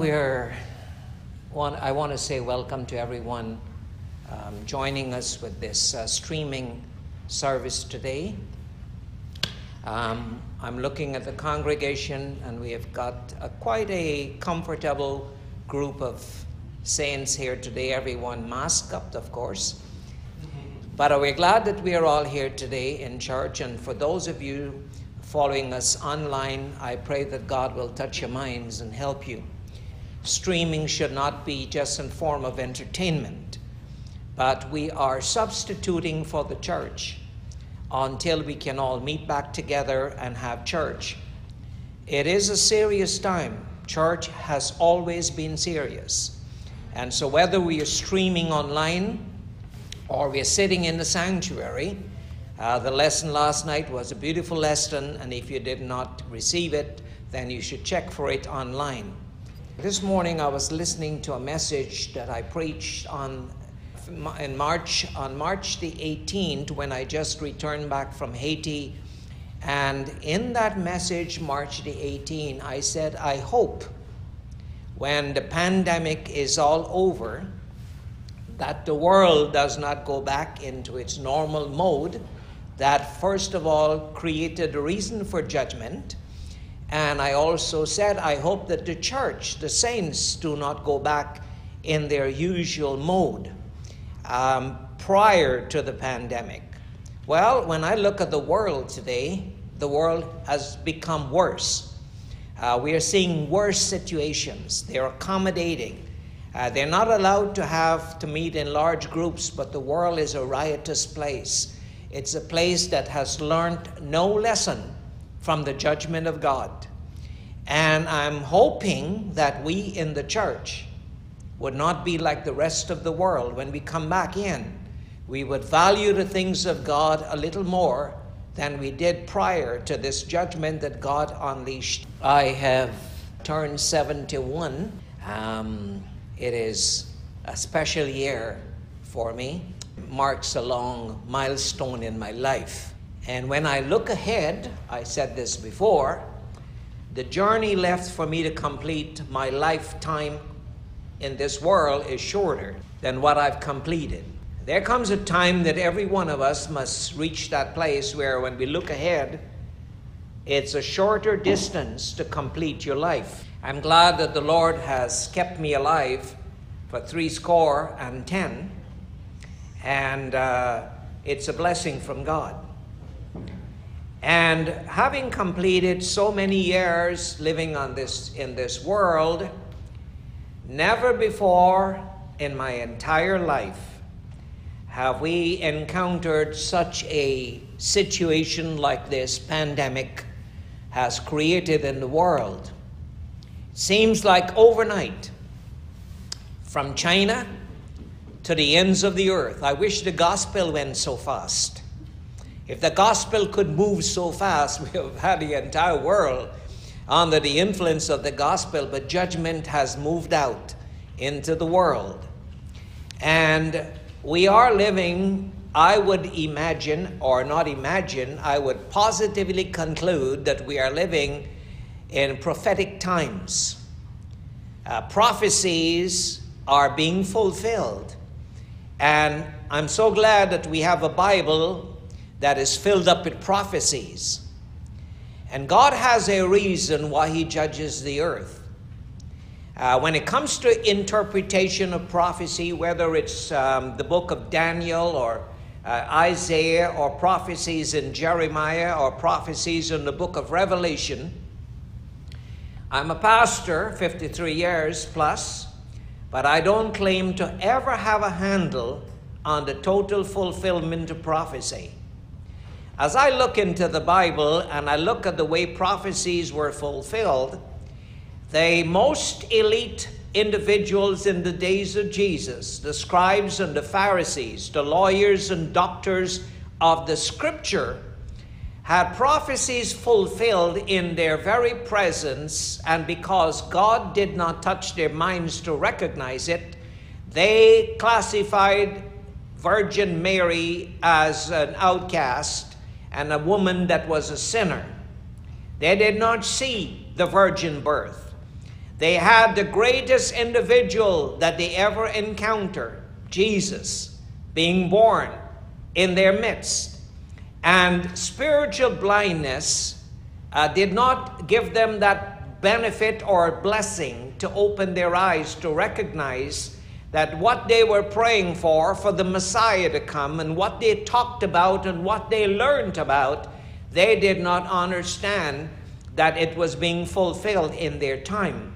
We're. I want to say welcome to everyone um, joining us with this uh, streaming service today. Um, I'm looking at the congregation, and we have got a, quite a comfortable group of saints here today, everyone masked up, of course. But we're glad that we are all here today in church, and for those of you following us online, I pray that God will touch your minds and help you. Streaming should not be just in form of entertainment, but we are substituting for the church until we can all meet back together and have church. It is a serious time. Church has always been serious. And so, whether we are streaming online or we are sitting in the sanctuary, uh, the lesson last night was a beautiful lesson, and if you did not receive it, then you should check for it online. This morning I was listening to a message that I preached on in March on March the 18th when I just returned back from Haiti. And in that message March the 18th I said I hope when the pandemic is all over that the world does not go back into its normal mode that first of all created a reason for judgment and I also said I hope that the church the saints do not go back in their usual mode um, prior to the pandemic. Well, when I look at the world today, the world has become worse. Uh, we are seeing worse situations. They're accommodating. Uh, they're not allowed to have to meet in large groups, but the world is a riotous place. It's a place that has learned no lesson from the judgment of God. And I'm hoping that we in the church would not be like the rest of the world. When we come back in, we would value the things of God a little more than we did prior to this judgment that God unleashed. I have turned 71. Um, it is a special year for me, marks a long milestone in my life. And when I look ahead, I said this before, the journey left for me to complete my lifetime in this world is shorter than what I've completed. There comes a time that every one of us must reach that place where, when we look ahead, it's a shorter distance to complete your life. I'm glad that the Lord has kept me alive for three score and ten, and uh, it's a blessing from God. And having completed so many years living on this in this world, Never before in my entire life have we encountered such a situation like this pandemic has created in the world. Seems like overnight, from China to the ends of the earth. I wish the gospel went so fast. If the gospel could move so fast, we have had the entire world under the influence of the gospel, but judgment has moved out into the world. And we are living, I would imagine, or not imagine, I would positively conclude that we are living in prophetic times. Uh, prophecies are being fulfilled. And I'm so glad that we have a Bible that is filled up with prophecies. And God has a reason why He judges the earth. Uh, when it comes to interpretation of prophecy, whether it's um, the book of Daniel or uh, Isaiah or prophecies in Jeremiah or prophecies in the book of Revelation, I'm a pastor, 53 years plus, but I don't claim to ever have a handle on the total fulfillment of prophecy. As I look into the Bible and I look at the way prophecies were fulfilled, the most elite individuals in the days of Jesus, the scribes and the Pharisees, the lawyers and doctors of the scripture, had prophecies fulfilled in their very presence, and because God did not touch their minds to recognize it, they classified Virgin Mary as an outcast and a woman that was a sinner. They did not see the virgin birth. They had the greatest individual that they ever encountered, Jesus, being born in their midst. And spiritual blindness uh, did not give them that benefit or blessing to open their eyes to recognize that what they were praying for, for the Messiah to come, and what they talked about and what they learned about, they did not understand that it was being fulfilled in their time.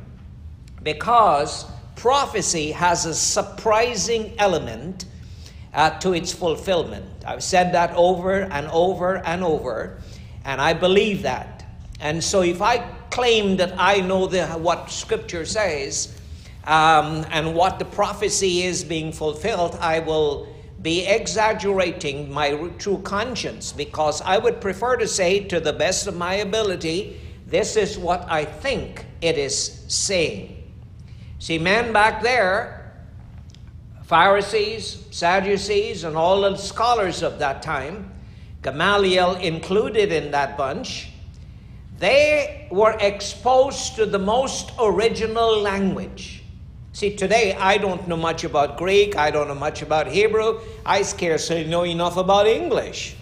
Because prophecy has a surprising element uh, to its fulfillment. I've said that over and over and over, and I believe that. And so if I claim that I know the, what Scripture says, um, and what the prophecy is being fulfilled, I will be exaggerating my true conscience because I would prefer to say, to the best of my ability, this is what I think it is saying. See, men back there, Pharisees, Sadducees, and all the scholars of that time, Gamaliel included in that bunch, they were exposed to the most original language. See, today I don't know much about Greek, I don't know much about Hebrew, I scarcely know enough about English.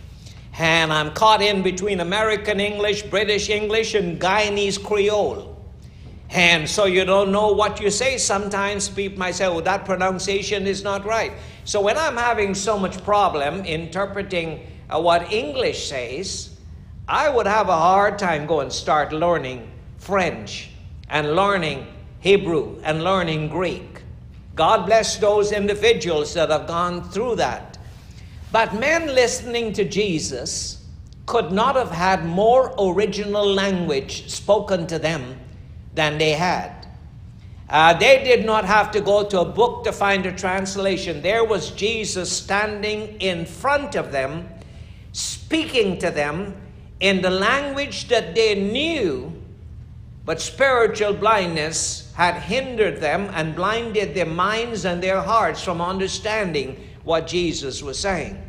And I'm caught in between American English, British English, and Guyanese Creole. And so you don't know what you say. Sometimes people might say, oh, that pronunciation is not right. So when I'm having so much problem interpreting uh, what English says, I would have a hard time going start learning French and learning Hebrew and learning Greek. God bless those individuals that have gone through that. But men listening to Jesus could not have had more original language spoken to them than they had. Uh, they did not have to go to a book to find a translation. There was Jesus standing in front of them, speaking to them in the language that they knew, but spiritual blindness had hindered them and blinded their minds and their hearts from understanding what Jesus was saying.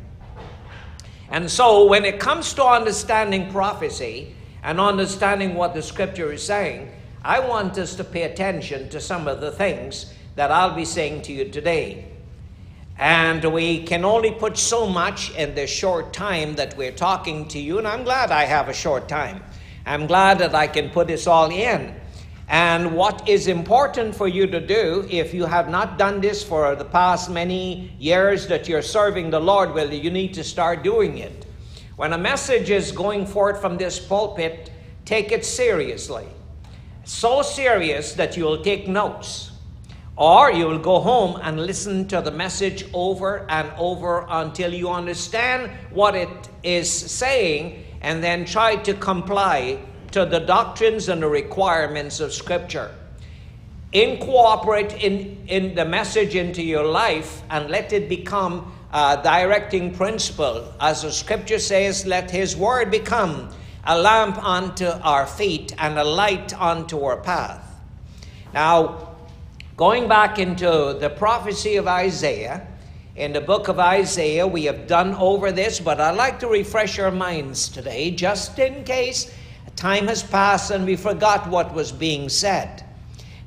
And so, when it comes to understanding prophecy and understanding what the scripture is saying, I want us to pay attention to some of the things that I'll be saying to you today. And we can only put so much in the short time that we're talking to you, and I'm glad I have a short time. I'm glad that I can put this all in. And what is important for you to do, if you have not done this for the past many years that you're serving the Lord, well, you need to start doing it. When a message is going forth from this pulpit, take it seriously. So serious that you'll take notes. Or you will go home and listen to the message over and over until you understand what it is saying and then try to comply to the doctrines and the requirements of Scripture. Incorporate in, in the message into your life and let it become a directing principle. As the Scripture says, let His Word become a lamp unto our feet and a light unto our path. Now, going back into the prophecy of Isaiah, in the book of Isaiah, we have done over this, but I'd like to refresh our minds today, just in case Time has passed and we forgot what was being said.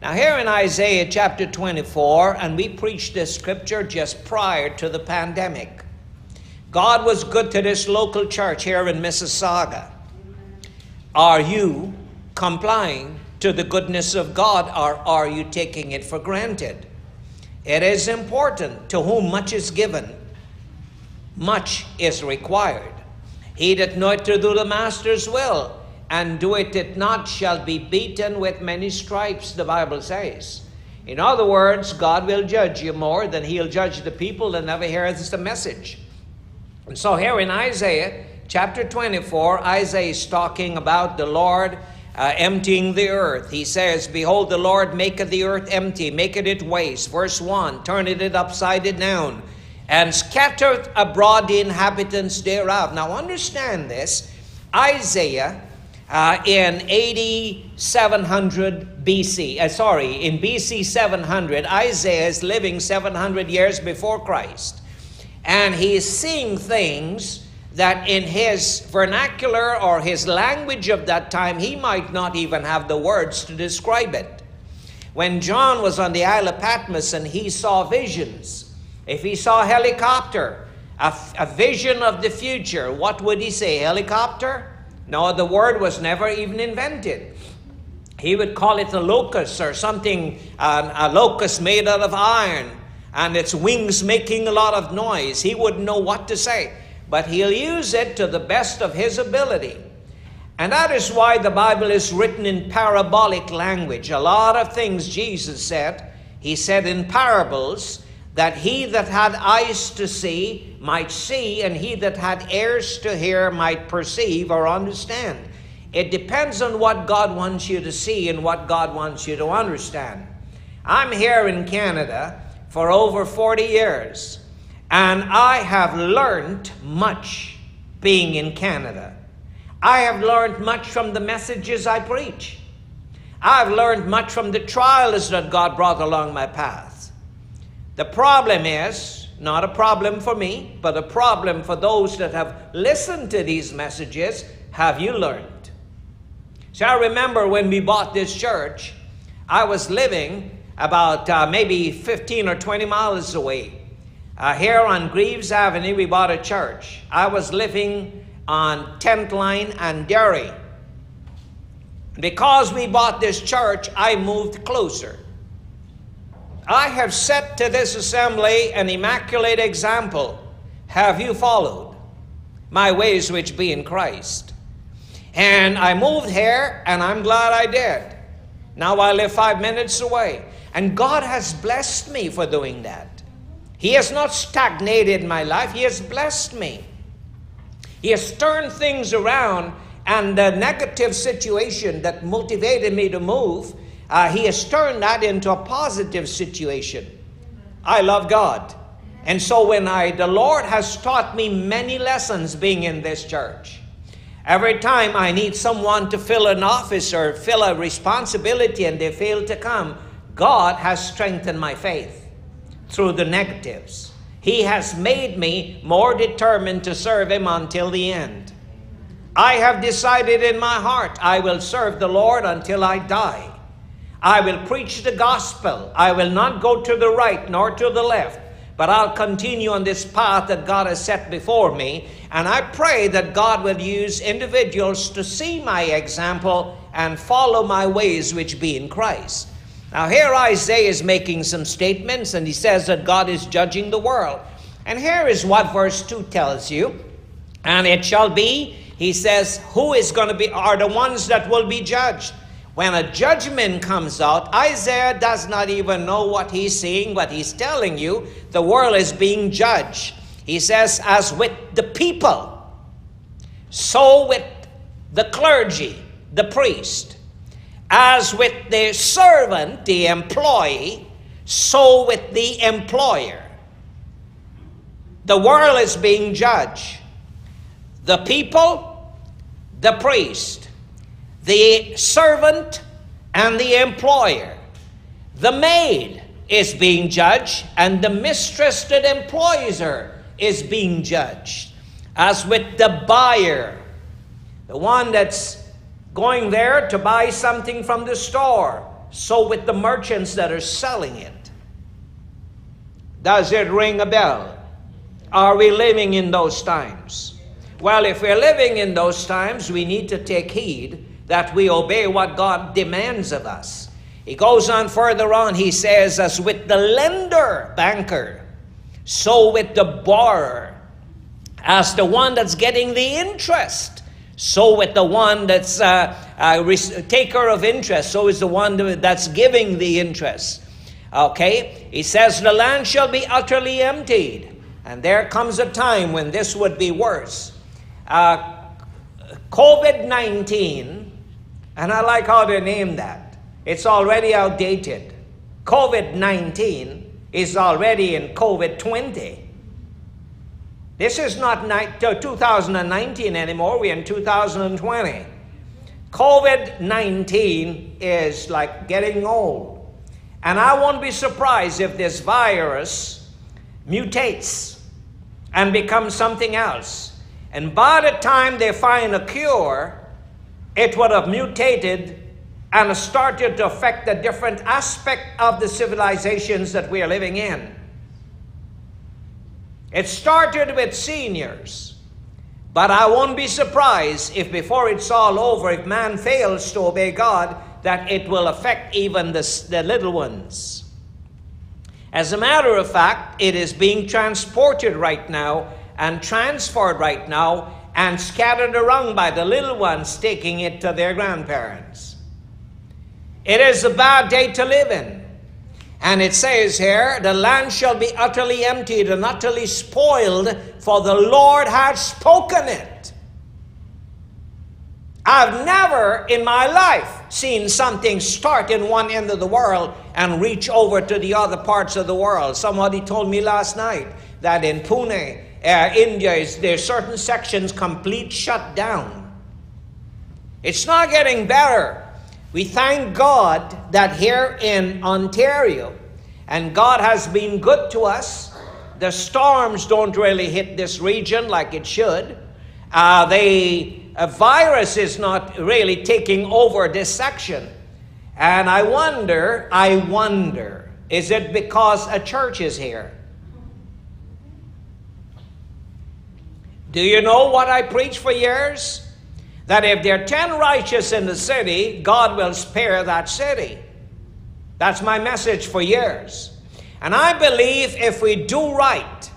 Now, here in Isaiah chapter 24, and we preached this scripture just prior to the pandemic. God was good to this local church here in Mississauga. Are you complying to the goodness of God or are you taking it for granted? It is important to whom much is given, much is required. He that knoweth to do the master's will and doeth it not shall be beaten with many stripes, the Bible says. In other words, God will judge you more than he'll judge the people that never hears the message. And so here in Isaiah chapter 24, Isaiah is talking about the Lord uh, emptying the earth. He says, Behold, the Lord maketh the earth empty, maketh it waste. Verse 1, turneth it upside down, and scattereth abroad the inhabitants thereof. Now understand this. Isaiah uh, in 8700 BC. Uh, sorry, in BC 700, Isaiah is living 700 years before Christ. And he is seeing things that in his vernacular or his language of that time, he might not even have the words to describe it. when John was on the Isle of Patmos and he saw visions, if he saw a helicopter, a, vision of the future, what would he say? Helicopter? No, the word was never even invented. He would call it a locust or something, uh, a locust made out of iron, and its wings making a lot of noise. He wouldn't know what to say, but he'll use it to the best of his ability. And that is why the Bible is written in parabolic language. A lot of things Jesus said, he said in parables, that he that had eyes to see might see, and he that had ears to hear might perceive or understand. It depends on what God wants you to see and what God wants you to understand. I'm here in Canada for over 40 years, and I have learned much being in Canada. I have learned much from the messages I preach. I've learned much from the trials that God brought along my path. The problem is not a problem for me, but a problem for those that have listened to these messages. Have you learned? So I remember when we bought this church, I was living about uh, maybe 15 or 20 miles away. Uh, here on Greaves Avenue, we bought a church. I was living on 10th Line and Derry. Because we bought this church, I moved closer. I have set to this assembly an immaculate example. Have you followed my ways which be in Christ? And I moved here, and I'm glad I did. Now I live five minutes away. And God has blessed me for doing that. He has not stagnated my life, He has blessed me. He has turned things around, and the negative situation that motivated me to move, uh, He has turned that into a positive situation. I love God. And so when I, the Lord has taught me many lessons being in this church. Every time I need someone to fill an office or fill a responsibility and they fail to come, God has strengthened my faith through the negatives. He has made me more determined to serve Him until the end. I have decided in my heart I will serve the Lord until I die. I will preach the gospel. I will not go to the right nor to the left, but I'll continue on this path that God has set before me. And I pray that God will use individuals to see my example and follow my ways, which be in Christ. Now, here Isaiah is making some statements, and he says that God is judging the world. And here is what verse 2 tells you. And it shall be, he says, who is going to be, are the ones that will be judged. When a judgment comes out, Isaiah does not even know what he's seeing, but he's telling you the world is being judged. He says, as with the people, so with the clergy, the priest, as with the servant, the employee, so with the employer. The world is being judged. The people, the priest, the servant and the employer. The maid is being judged, and the mistress that employs her is being judged. As with the buyer, the one that's going there to buy something from the store, so with the merchants that are selling it. Does it ring a bell? Are we living in those times? Well, if we're living in those times, we need to take heed that we obey what God demands of us. He goes on further on, he says, as with the lender, banker, so with the borrower, as the one that's getting the interest, so with the one that's uh, a taker of interest, so is the one that's giving the interest. Okay? He says, the land shall be utterly emptied. And there comes a time when this would be worse. Uh, COVID 19 and I like how they name that. It's already outdated. COVID 19 is already in COVID 20. This is not uh, 2019 anymore, we're in 2020. COVID 19 is like getting old. And I won't be surprised if this virus mutates and becomes something else. And by the time they find a cure, it would have mutated and started to affect the different aspect of the civilizations that we are living in. It started with seniors. But I won't be surprised if before it's all over, if man fails to obey God, that it will affect even the, the little ones. As a matter of fact, it is being transported right now and transferred right now and scattered around by the little ones taking it to their grandparents. It is a bad day to live in. And it says here, the land shall be utterly emptied and utterly spoiled, for the Lord has spoken it. I've never in my life seen something start in one end of the world and reach over to the other parts of the world. Somebody told me last night that in Pune, uh, India, is, there certain sections complete shut down. It's not getting better. We thank God that here in Ontario, and God has been good to us, the storms don't really hit this region like it should. Uh, the virus is not really taking over this section. And I wonder, I wonder, is it because a church is here? Do you know what I preach for years? That if there are 10 righteous in the city, God will spare that city. That's my message for years. And I believe if we do right,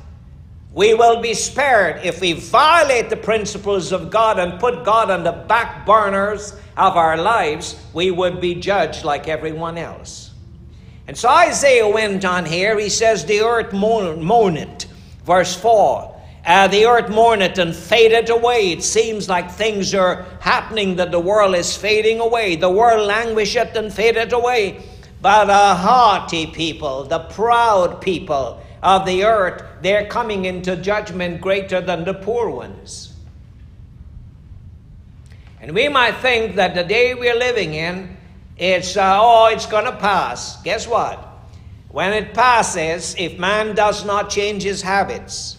we will be spared. If we violate the principles of God and put God on the back burners of our lives, we would be judged like everyone else. And so Isaiah went on here. He says, The earth moaneth. Verse 4 uh, the earth mourneth and fadeth away. It seems like things are happening that the world is fading away. The world languisheth and fadeth away. But the haughty people, the proud people of the earth, they're coming into judgment greater than the poor ones. And we might think that the day we're living in, it's, uh, oh, it's going to pass. Guess what? When it passes, if man does not change his habits,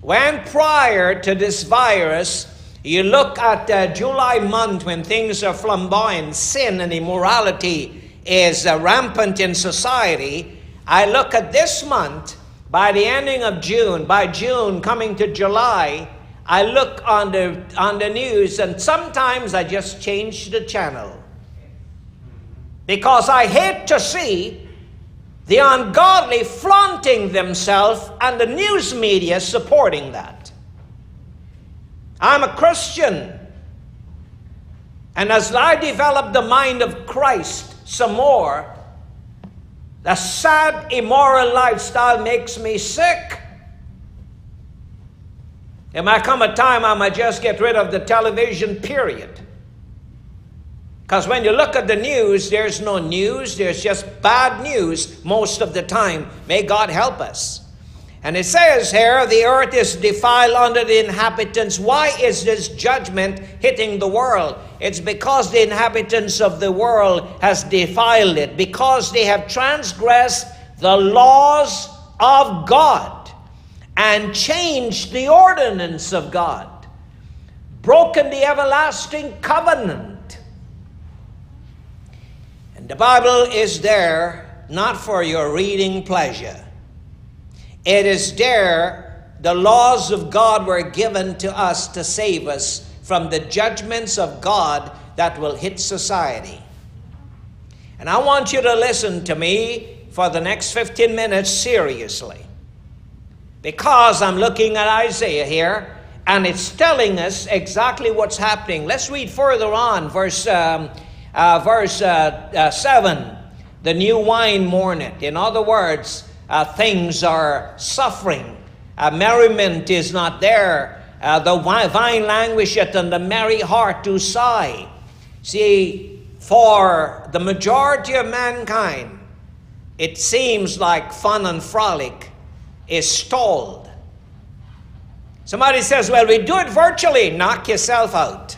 when prior to this virus, you look at uh, July month when things are flamboyant, sin and immorality is uh, rampant in society. I look at this month, by the ending of June, by June coming to July, I look on the, on the news and sometimes I just change the channel. Because I hate to see the ungodly flaunting themselves and the news media supporting that. I'm a Christian. And as I develop the mind of Christ some more, the sad, immoral lifestyle makes me sick. There might come a time I might just get rid of the television, period. Because when you look at the news, there's no news, there's just bad news most of the time. May God help us. And it says here, the earth is defiled under the inhabitants. Why is this judgment hitting the world? It's because the inhabitants of the world has defiled it, because they have transgressed the laws of God and changed the ordinance of God, broken the everlasting covenant the Bible is there not for your reading pleasure. It is there, the laws of God were given to us to save us from the judgments of God that will hit society. And I want you to listen to me for the next 15 minutes seriously. Because I'm looking at Isaiah here, and it's telling us exactly what's happening. Let's read further on, verse um, uh, verse uh, uh, 7 the new wine mourneth. In other words, uh, things are suffering. Uh, merriment is not there. The vine languisheth, and the merry heart do sigh. See, for the majority of mankind, it seems like fun and frolic is stalled. Somebody says, Well, we do it virtually. Knock yourself out.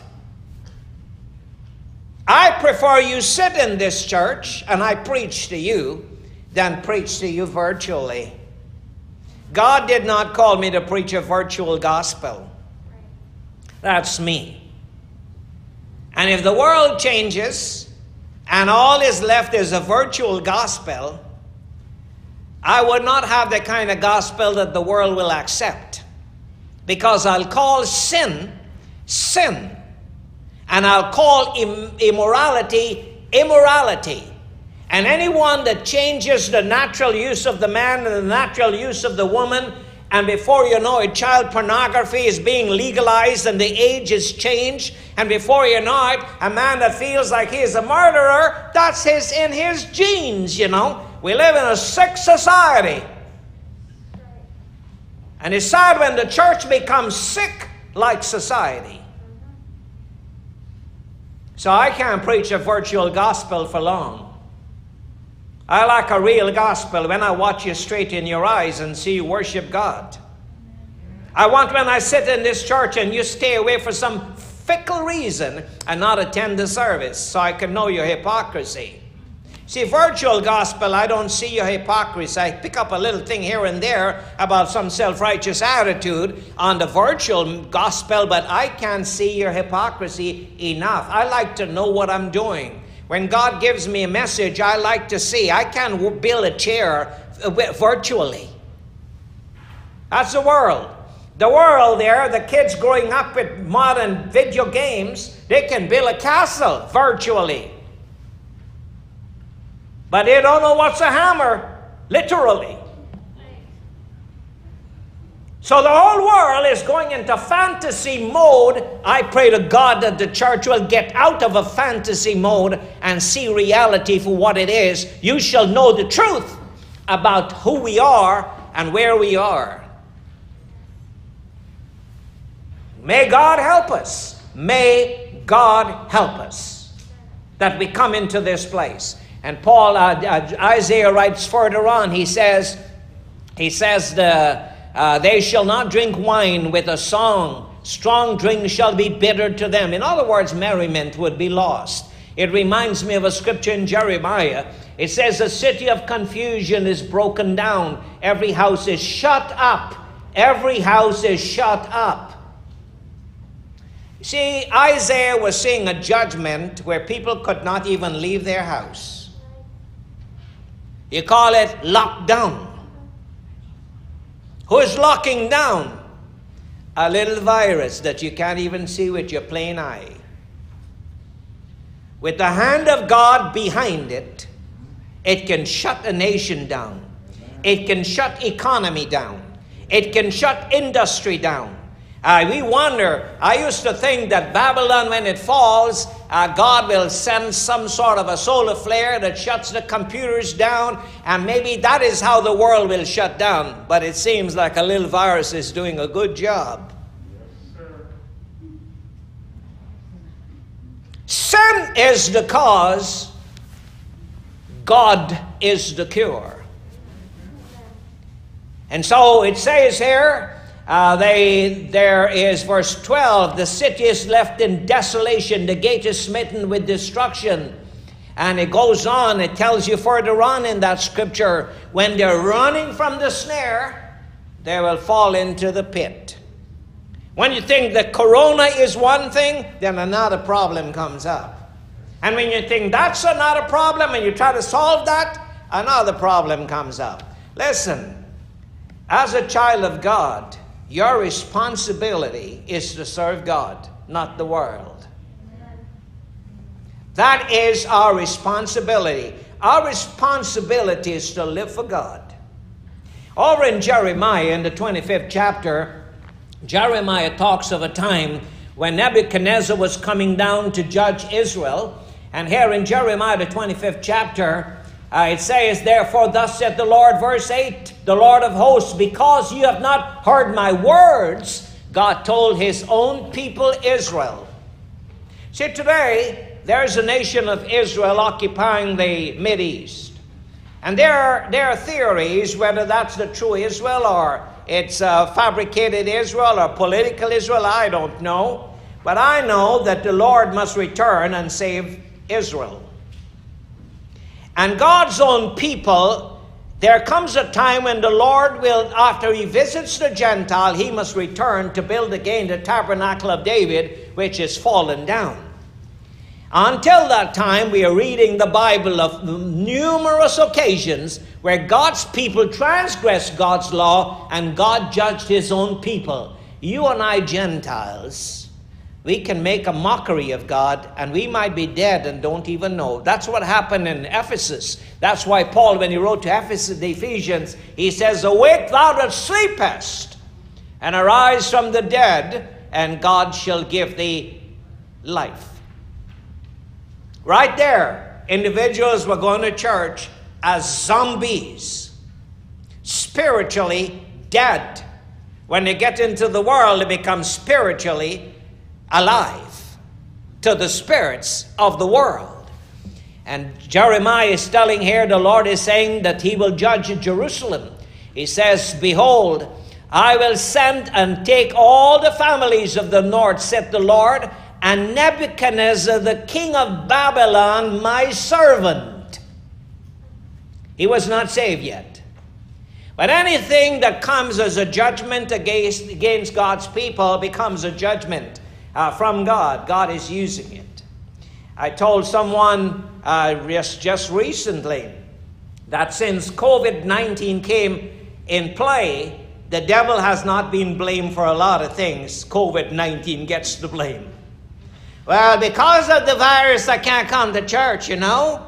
I prefer you sit in this church and I preach to you than preach to you virtually. God did not call me to preach a virtual gospel. That's me. And if the world changes and all is left is a virtual gospel, I would not have the kind of gospel that the world will accept. Because I'll call sin, sin. And I'll call Im- immorality, immorality. And anyone that changes the natural use of the man and the natural use of the woman, and before you know it, child pornography is being legalized and the age is changed, and before you know it, a man that feels like he is a murderer, that's his in his genes, you know. We live in a sick society. And it's sad when the church becomes sick like society. So I can't preach a virtual gospel for long. I like a real gospel when I watch you straight in your eyes and see you worship God. I want when I sit in this church and you stay away for some fickle reason and not attend the service so I can know your hypocrisy. See, virtual gospel, I don't see your hypocrisy. I pick up a little thing here and there about some self righteous attitude on the virtual gospel, but I can't see your hypocrisy enough. I like to know what I'm doing. When God gives me a message, I like to see. I can't build a chair uh, virtually. That's the world. The world there, the kids growing up with modern video games, they can build a castle virtually. But they don't know what's a hammer, literally. So the whole world is going into fantasy mode. I pray to God that the church will get out of a fantasy mode and see reality for what it is. You shall know the truth about who we are and where we are. May God help us. May God help us that we come into this place. And Paul, uh, uh, Isaiah writes further on, he says, he says the uh, they shall not drink wine with a song. Strong drink shall be bitter to them. In other words, merriment would be lost. It reminds me of a scripture in Jeremiah. It says, A city of confusion is broken down. Every house is shut up. Every house is shut up. See, Isaiah was seeing a judgment where people could not even leave their house. You call it lockdown. Who is locking down? A little virus that you can't even see with your plain eye. With the hand of God behind it, it can shut a nation down. It can shut economy down. It can shut industry down. Uh, we wonder, I used to think that Babylon, when it falls, uh, God will send some sort of a solar flare that shuts the computers down, and maybe that is how the world will shut down. But it seems like a little virus is doing a good job. Sin is the cause, God is the cure. And so it says here, uh, they, there is verse 12 the city is left in desolation, the gate is smitten with destruction. And it goes on, it tells you further on in that scripture when they're running from the snare, they will fall into the pit. When you think the corona is one thing, then another problem comes up. And when you think that's another problem and you try to solve that, another problem comes up. Listen, as a child of God, your responsibility is to serve God, not the world. That is our responsibility. Our responsibility is to live for God. Over in Jeremiah, in the 25th chapter, Jeremiah talks of a time when Nebuchadnezzar was coming down to judge Israel. And here in Jeremiah, the 25th chapter, uh, it says, Therefore, thus saith the Lord, verse 8, the Lord of hosts, because you have not heard my words, God told his own people Israel. See, today, there's a nation of Israel occupying the East. And there are, there are theories whether that's the true Israel or it's uh, fabricated Israel or political Israel, I don't know. But I know that the Lord must return and save Israel. And God's own people, there comes a time when the Lord will, after he visits the Gentile, he must return to build again the tabernacle of David, which is fallen down. Until that time, we are reading the Bible of numerous occasions where God's people transgressed God's law and God judged his own people. You and I, Gentiles, we can make a mockery of God and we might be dead and don't even know. That's what happened in Ephesus. That's why Paul, when he wrote to Ephesus, the Ephesians, he says, Awake thou that sleepest, and arise from the dead, and God shall give thee life. Right there, individuals were going to church as zombies, spiritually dead. When they get into the world, they become spiritually alive to the spirits of the world. And Jeremiah is telling here, the Lord is saying that he will judge Jerusalem. He says, Behold, I will send and take all the families of the north, said the Lord, and Nebuchadnezzar, the king of Babylon, my servant. He was not saved yet. But anything that comes as a judgment against, against God's people becomes a judgment uh, from God. God is using it. I told someone uh, just, just recently that since COVID 19 came in play, the devil has not been blamed for a lot of things. COVID 19 gets the blame. Well, because of the virus, I can't come to church, you know.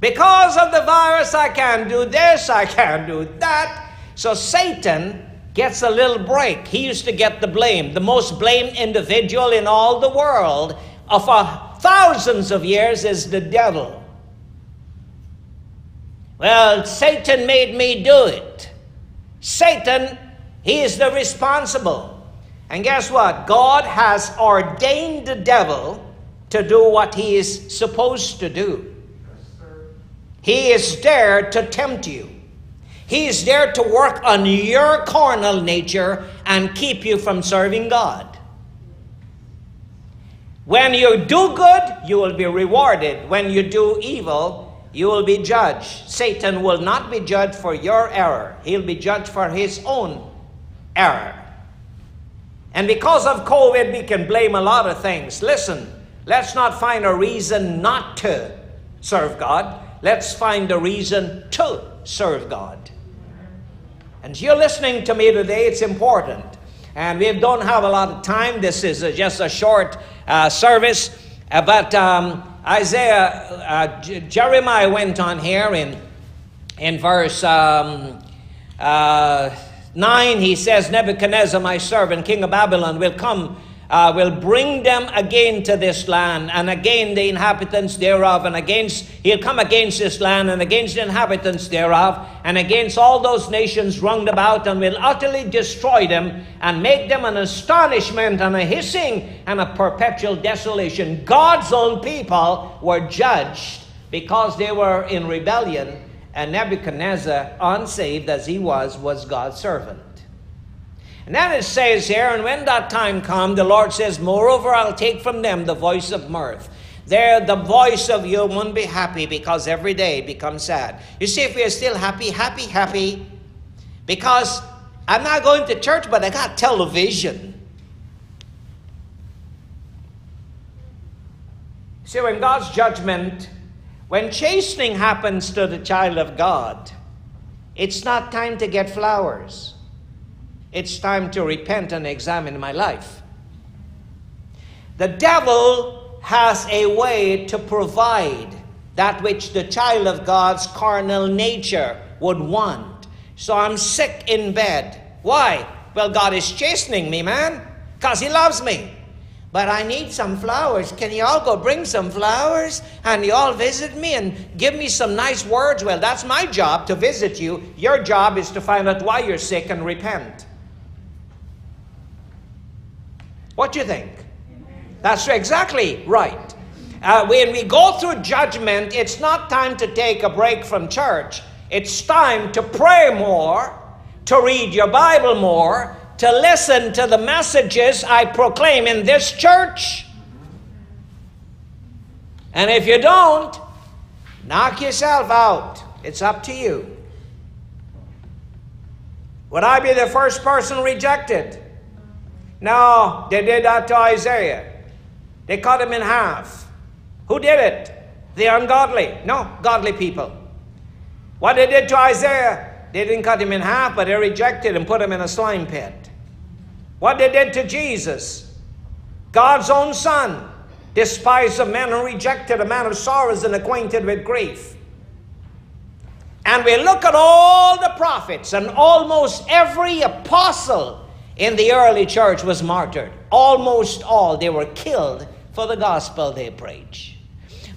Because of the virus, I can't do this, I can't do that. So Satan gets a little break. He used to get the blame. The most blamed individual in all the world of for thousands of years is the devil. Well, Satan made me do it. Satan, he is the responsible. And guess what? God has ordained the devil to do what he is supposed to do. He is there to tempt you. He is there to work on your carnal nature and keep you from serving God. When you do good, you will be rewarded. When you do evil, you will be judged. Satan will not be judged for your error, he'll be judged for his own error. And because of COVID, we can blame a lot of things. Listen, let's not find a reason not to serve God. Let's find a reason to serve God. And you're listening to me today, it's important. And we don't have a lot of time. This is just a short uh, service. Uh, but um, Isaiah, uh, J- Jeremiah went on here in, in verse. Um, uh, 9, he says, Nebuchadnezzar, my servant, king of Babylon, will come, uh, will bring them again to this land, and again the inhabitants thereof, and against, he'll come against this land, and against the inhabitants thereof, and against all those nations round about, and will utterly destroy them, and make them an astonishment, and a hissing, and a perpetual desolation. God's own people were judged because they were in rebellion and Nebuchadnezzar, unsaved as he was, was God's servant. And then it says here, and when that time come, the Lord says, Moreover, I'll take from them the voice of mirth. There, the voice of you won't be happy because every day becomes sad. You see, if we are still happy, happy, happy, because I'm not going to church, but I got television. See, when God's judgment when chastening happens to the child of God, it's not time to get flowers. It's time to repent and examine my life. The devil has a way to provide that which the child of God's carnal nature would want. So I'm sick in bed. Why? Well, God is chastening me, man, because He loves me but I need some flowers. Can you all go bring some flowers? And you all visit me and give me some nice words? Well, that's my job to visit you. Your job is to find out why you're sick and repent. What do you think? That's exactly right. Uh, when we go through judgment, it's not time to take a break from church. It's time to pray more, to read your Bible more, to listen to the messages I proclaim in this church. And if you don't, knock yourself out. It's up to you. Would I be the first person rejected? No, they did that to Isaiah. They cut him in half. Who did it? The ungodly. No, godly people. What they did to Isaiah, they didn't cut him in half, but they rejected and put him in a slime pit. What they did to Jesus, God's own son, despised a man and rejected, a man of sorrows and acquainted with grief. And we look at all the prophets, and almost every apostle in the early church was martyred. Almost all. They were killed for the gospel they preach.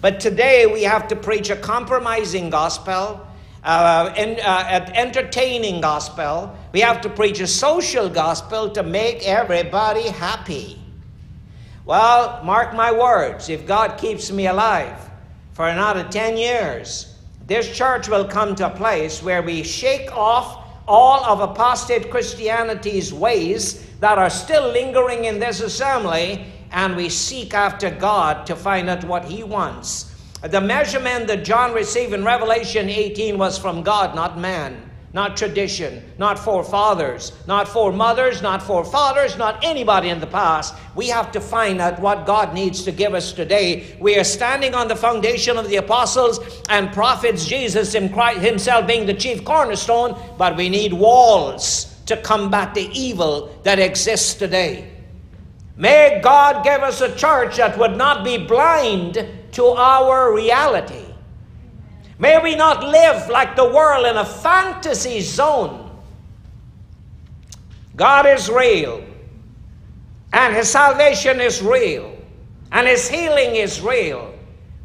But today we have to preach a compromising gospel, uh, an uh, entertaining gospel. We have to preach a social gospel to make everybody happy. Well, mark my words, if God keeps me alive for another 10 years, this church will come to a place where we shake off all of apostate Christianity's ways that are still lingering in this assembly and we seek after God to find out what He wants. The measurement that John received in Revelation 18 was from God, not man, not tradition, not forefathers, not foremothers, not forefathers, not anybody in the past. We have to find out what God needs to give us today. We are standing on the foundation of the apostles and prophets, Jesus Himself being the chief cornerstone, but we need walls to combat the evil that exists today. May God give us a church that would not be blind to our reality. May we not live like the world in a fantasy zone. God is real, and His salvation is real, and His healing is real.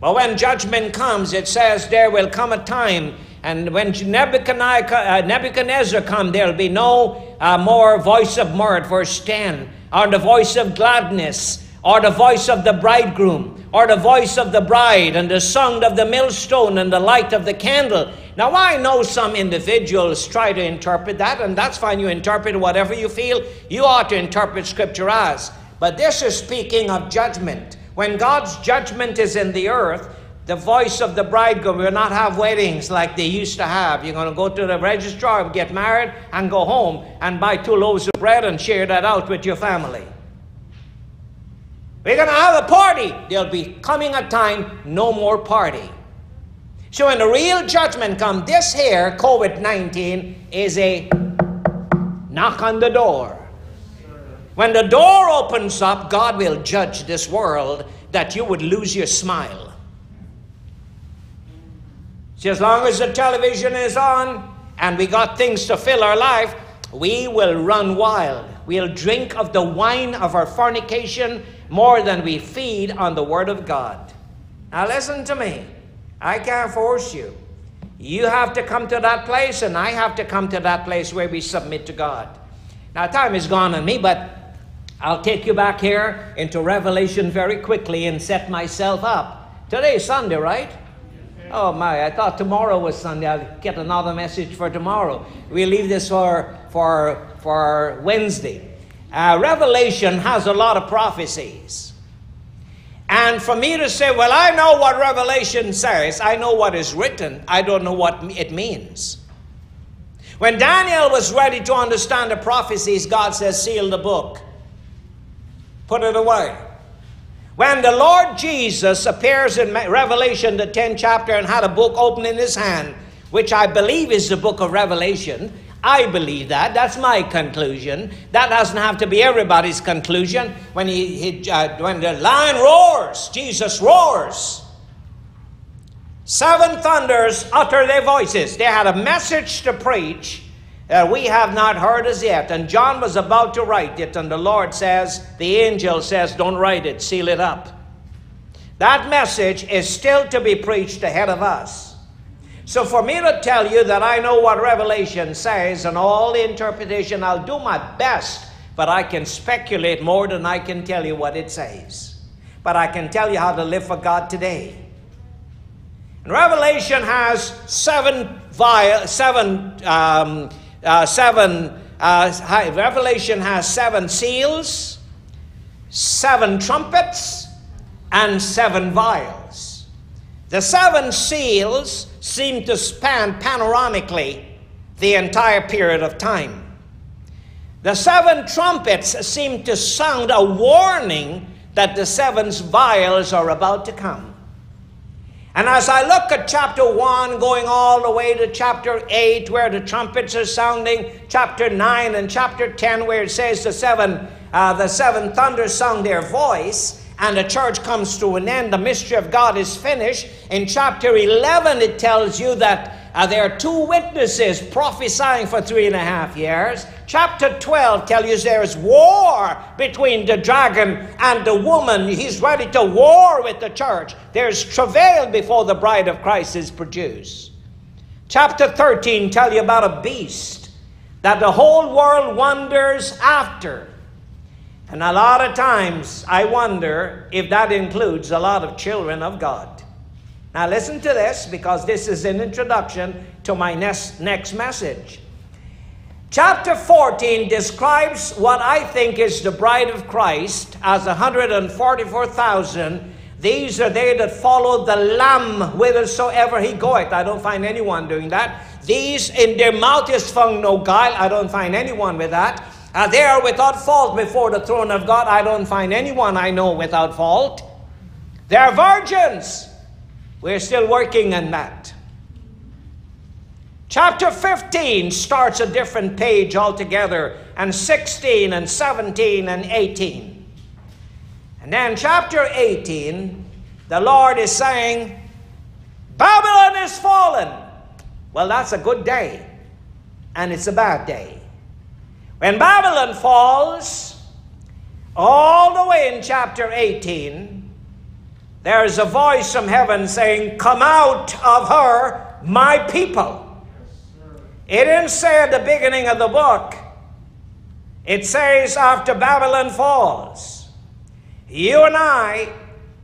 But when judgment comes, it says there will come a time, and when Nebuchadnezzar, uh, come, there will be no uh, more voice of mirth, verse 10 or the voice of gladness, or the voice of the bridegroom, or the voice of the bride, and the sound of the millstone, and the light of the candle. Now, I know some individuals try to interpret that, and that's fine. You interpret whatever you feel you ought to interpret Scripture as. But this is speaking of judgment. When God's judgment is in the earth, the voice of the bridegroom will not have weddings like they used to have. You're going to go to the registrar, get married, and go home and buy two loaves of bread and share that out with your family. We're going to have a party. There'll be coming a time, no more party. So when the real judgment comes, this here, COVID 19, is a knock on the door. When the door opens up, God will judge this world that you would lose your smile. See, as long as the television is on and we got things to fill our life, we will run wild. We'll drink of the wine of our fornication more than we feed on the Word of God. Now, listen to me. I can't force you. You have to come to that place, and I have to come to that place where we submit to God. Now, time is gone on me, but I'll take you back here into Revelation very quickly and set myself up. Today Sunday, right? Oh my, I thought tomorrow was Sunday. I'll get another message for tomorrow. We leave this for, for, for Wednesday. Uh, Revelation has a lot of prophecies. And for me to say, well, I know what Revelation says, I know what is written, I don't know what it means. When Daniel was ready to understand the prophecies, God says, seal the book, put it away. When the Lord Jesus appears in Revelation, the 10th chapter, and had a book open in his hand, which I believe is the book of Revelation, I believe that. That's my conclusion. That doesn't have to be everybody's conclusion. When, he, he uh, when the lion roars, Jesus roars. Seven thunders utter their voices. They had a message to preach that we have not heard as yet. And John was about to write it, and the Lord says, the angel says, Don't write it, seal it up. That message is still to be preached ahead of us. So, for me to tell you that I know what Revelation says and all the interpretation, I'll do my best, but I can speculate more than I can tell you what it says. But I can tell you how to live for God today. And Revelation has seven, vi- seven um, uh, seven, uh, Revelation has seven seals, seven trumpets, and seven vials. The seven seals seem to span panoramically the entire period of time. The seven trumpets seem to sound a warning that the seven vials are about to come. And as I look at chapter 1, going all the way to chapter 8, where the trumpets are sounding, chapter 9 and chapter 10, where it says the seven, uh, the seven thunders sound their voice, and the church comes to an end, the mystery of God is finished. In chapter 11, it tells you that uh, there are two witnesses prophesying for three and a half years. Chapter 12 tells you there is war between the dragon and the woman. He's ready to war with the church. There's travail before the bride of Christ is produced. Chapter 13 tells you about a beast that the whole world wonders after. And a lot of times I wonder if that includes a lot of children of God. Now, listen to this because this is an introduction to my next, next message. Chapter 14 describes what I think is the bride of Christ as 144,000. These are they that follow the Lamb whithersoever he goeth. I don't find anyone doing that. These in their mouth is found no guile. I don't find anyone with that. Uh, they are without fault before the throne of God. I don't find anyone I know without fault. They are virgins. We're still working on that. Chapter 15 starts a different page altogether, and 16 and 17 and 18. And then chapter 18, the Lord is saying, Babylon is fallen. Well, that's a good day, and it's a bad day. When Babylon falls, all the way in chapter 18, there is a voice from heaven saying, Come out of her, my people. It didn't say at the beginning of the book, it says after Babylon falls. You and I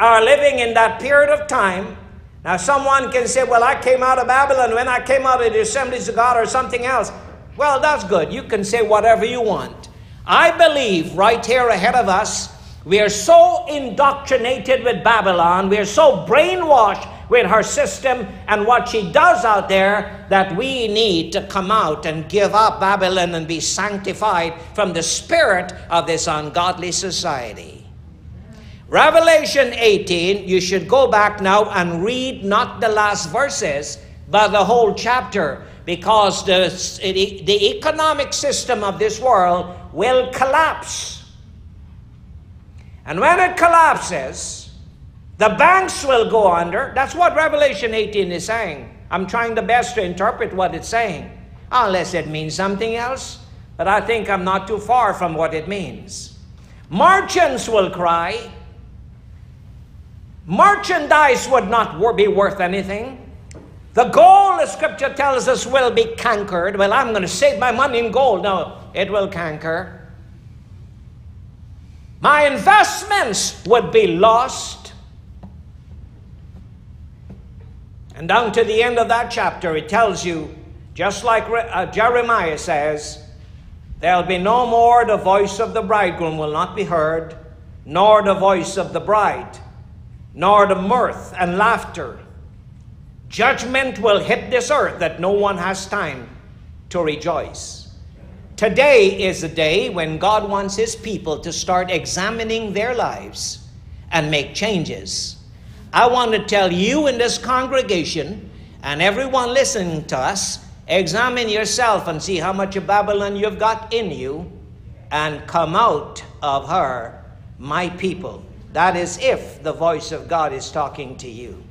are living in that period of time. Now, someone can say, Well, I came out of Babylon when I came out of the assemblies of God or something else. Well, that's good. You can say whatever you want. I believe right here ahead of us we are so indoctrinated with Babylon, we are so brainwashed with her system and what she does out there that we need to come out and give up Babylon and be sanctified from the spirit of this ungodly society. Revelation 18, you should go back now and read not the last verses, but the whole chapter, because the, the economic system of this world will collapse and when it collapses, the banks will go under. That's what Revelation 18 is saying. I'm trying the best to interpret what it's saying, unless it means something else. But I think I'm not too far from what it means. Merchants will cry. Merchandise would not be worth anything. The gold, the scripture tells us, will be cankered. Well, I'm going to save my money in gold. No, it will canker. My investments would be lost. And down to the end of that chapter, it tells you, just like uh, Jeremiah says, there'll be no more the voice of the bridegroom will not be heard, nor the voice of the bride, nor the mirth and laughter. Judgment will hit this earth that no one has time to rejoice. Today is the day when God wants His people to start examining their lives and make changes. I want to tell you in this congregation and everyone listening to us examine yourself and see how much of Babylon you've got in you and come out of her, my people. That is if the voice of God is talking to you.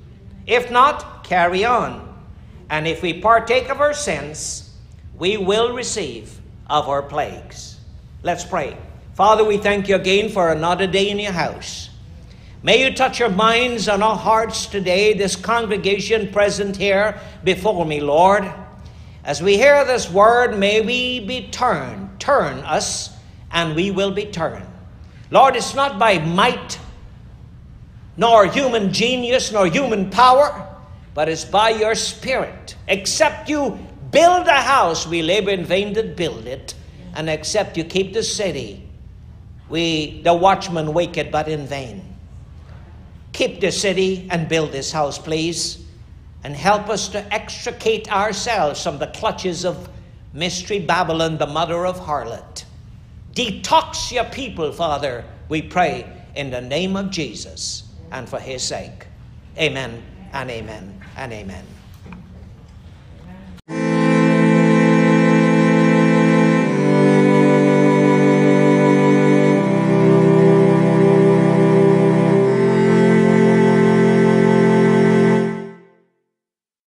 If not, carry on. And if we partake of our sins, we will receive of our plagues. Let's pray. Father, we thank you again for another day in your house. May you touch our minds and our hearts today, this congregation present here before me, Lord. As we hear this word, may we be turned. Turn us, and we will be turned. Lord, it's not by might, nor human genius, nor human power, but it's by your Spirit. Except you build a house, we labor in vain that build it, and except you keep the city, we the watchman waketh but in vain. Keep the city and build this house, please, and help us to extricate ourselves from the clutches of mystery Babylon, the mother of harlot. Detox your people, Father, we pray, in the name of Jesus and for his sake. Amen and amen and amen.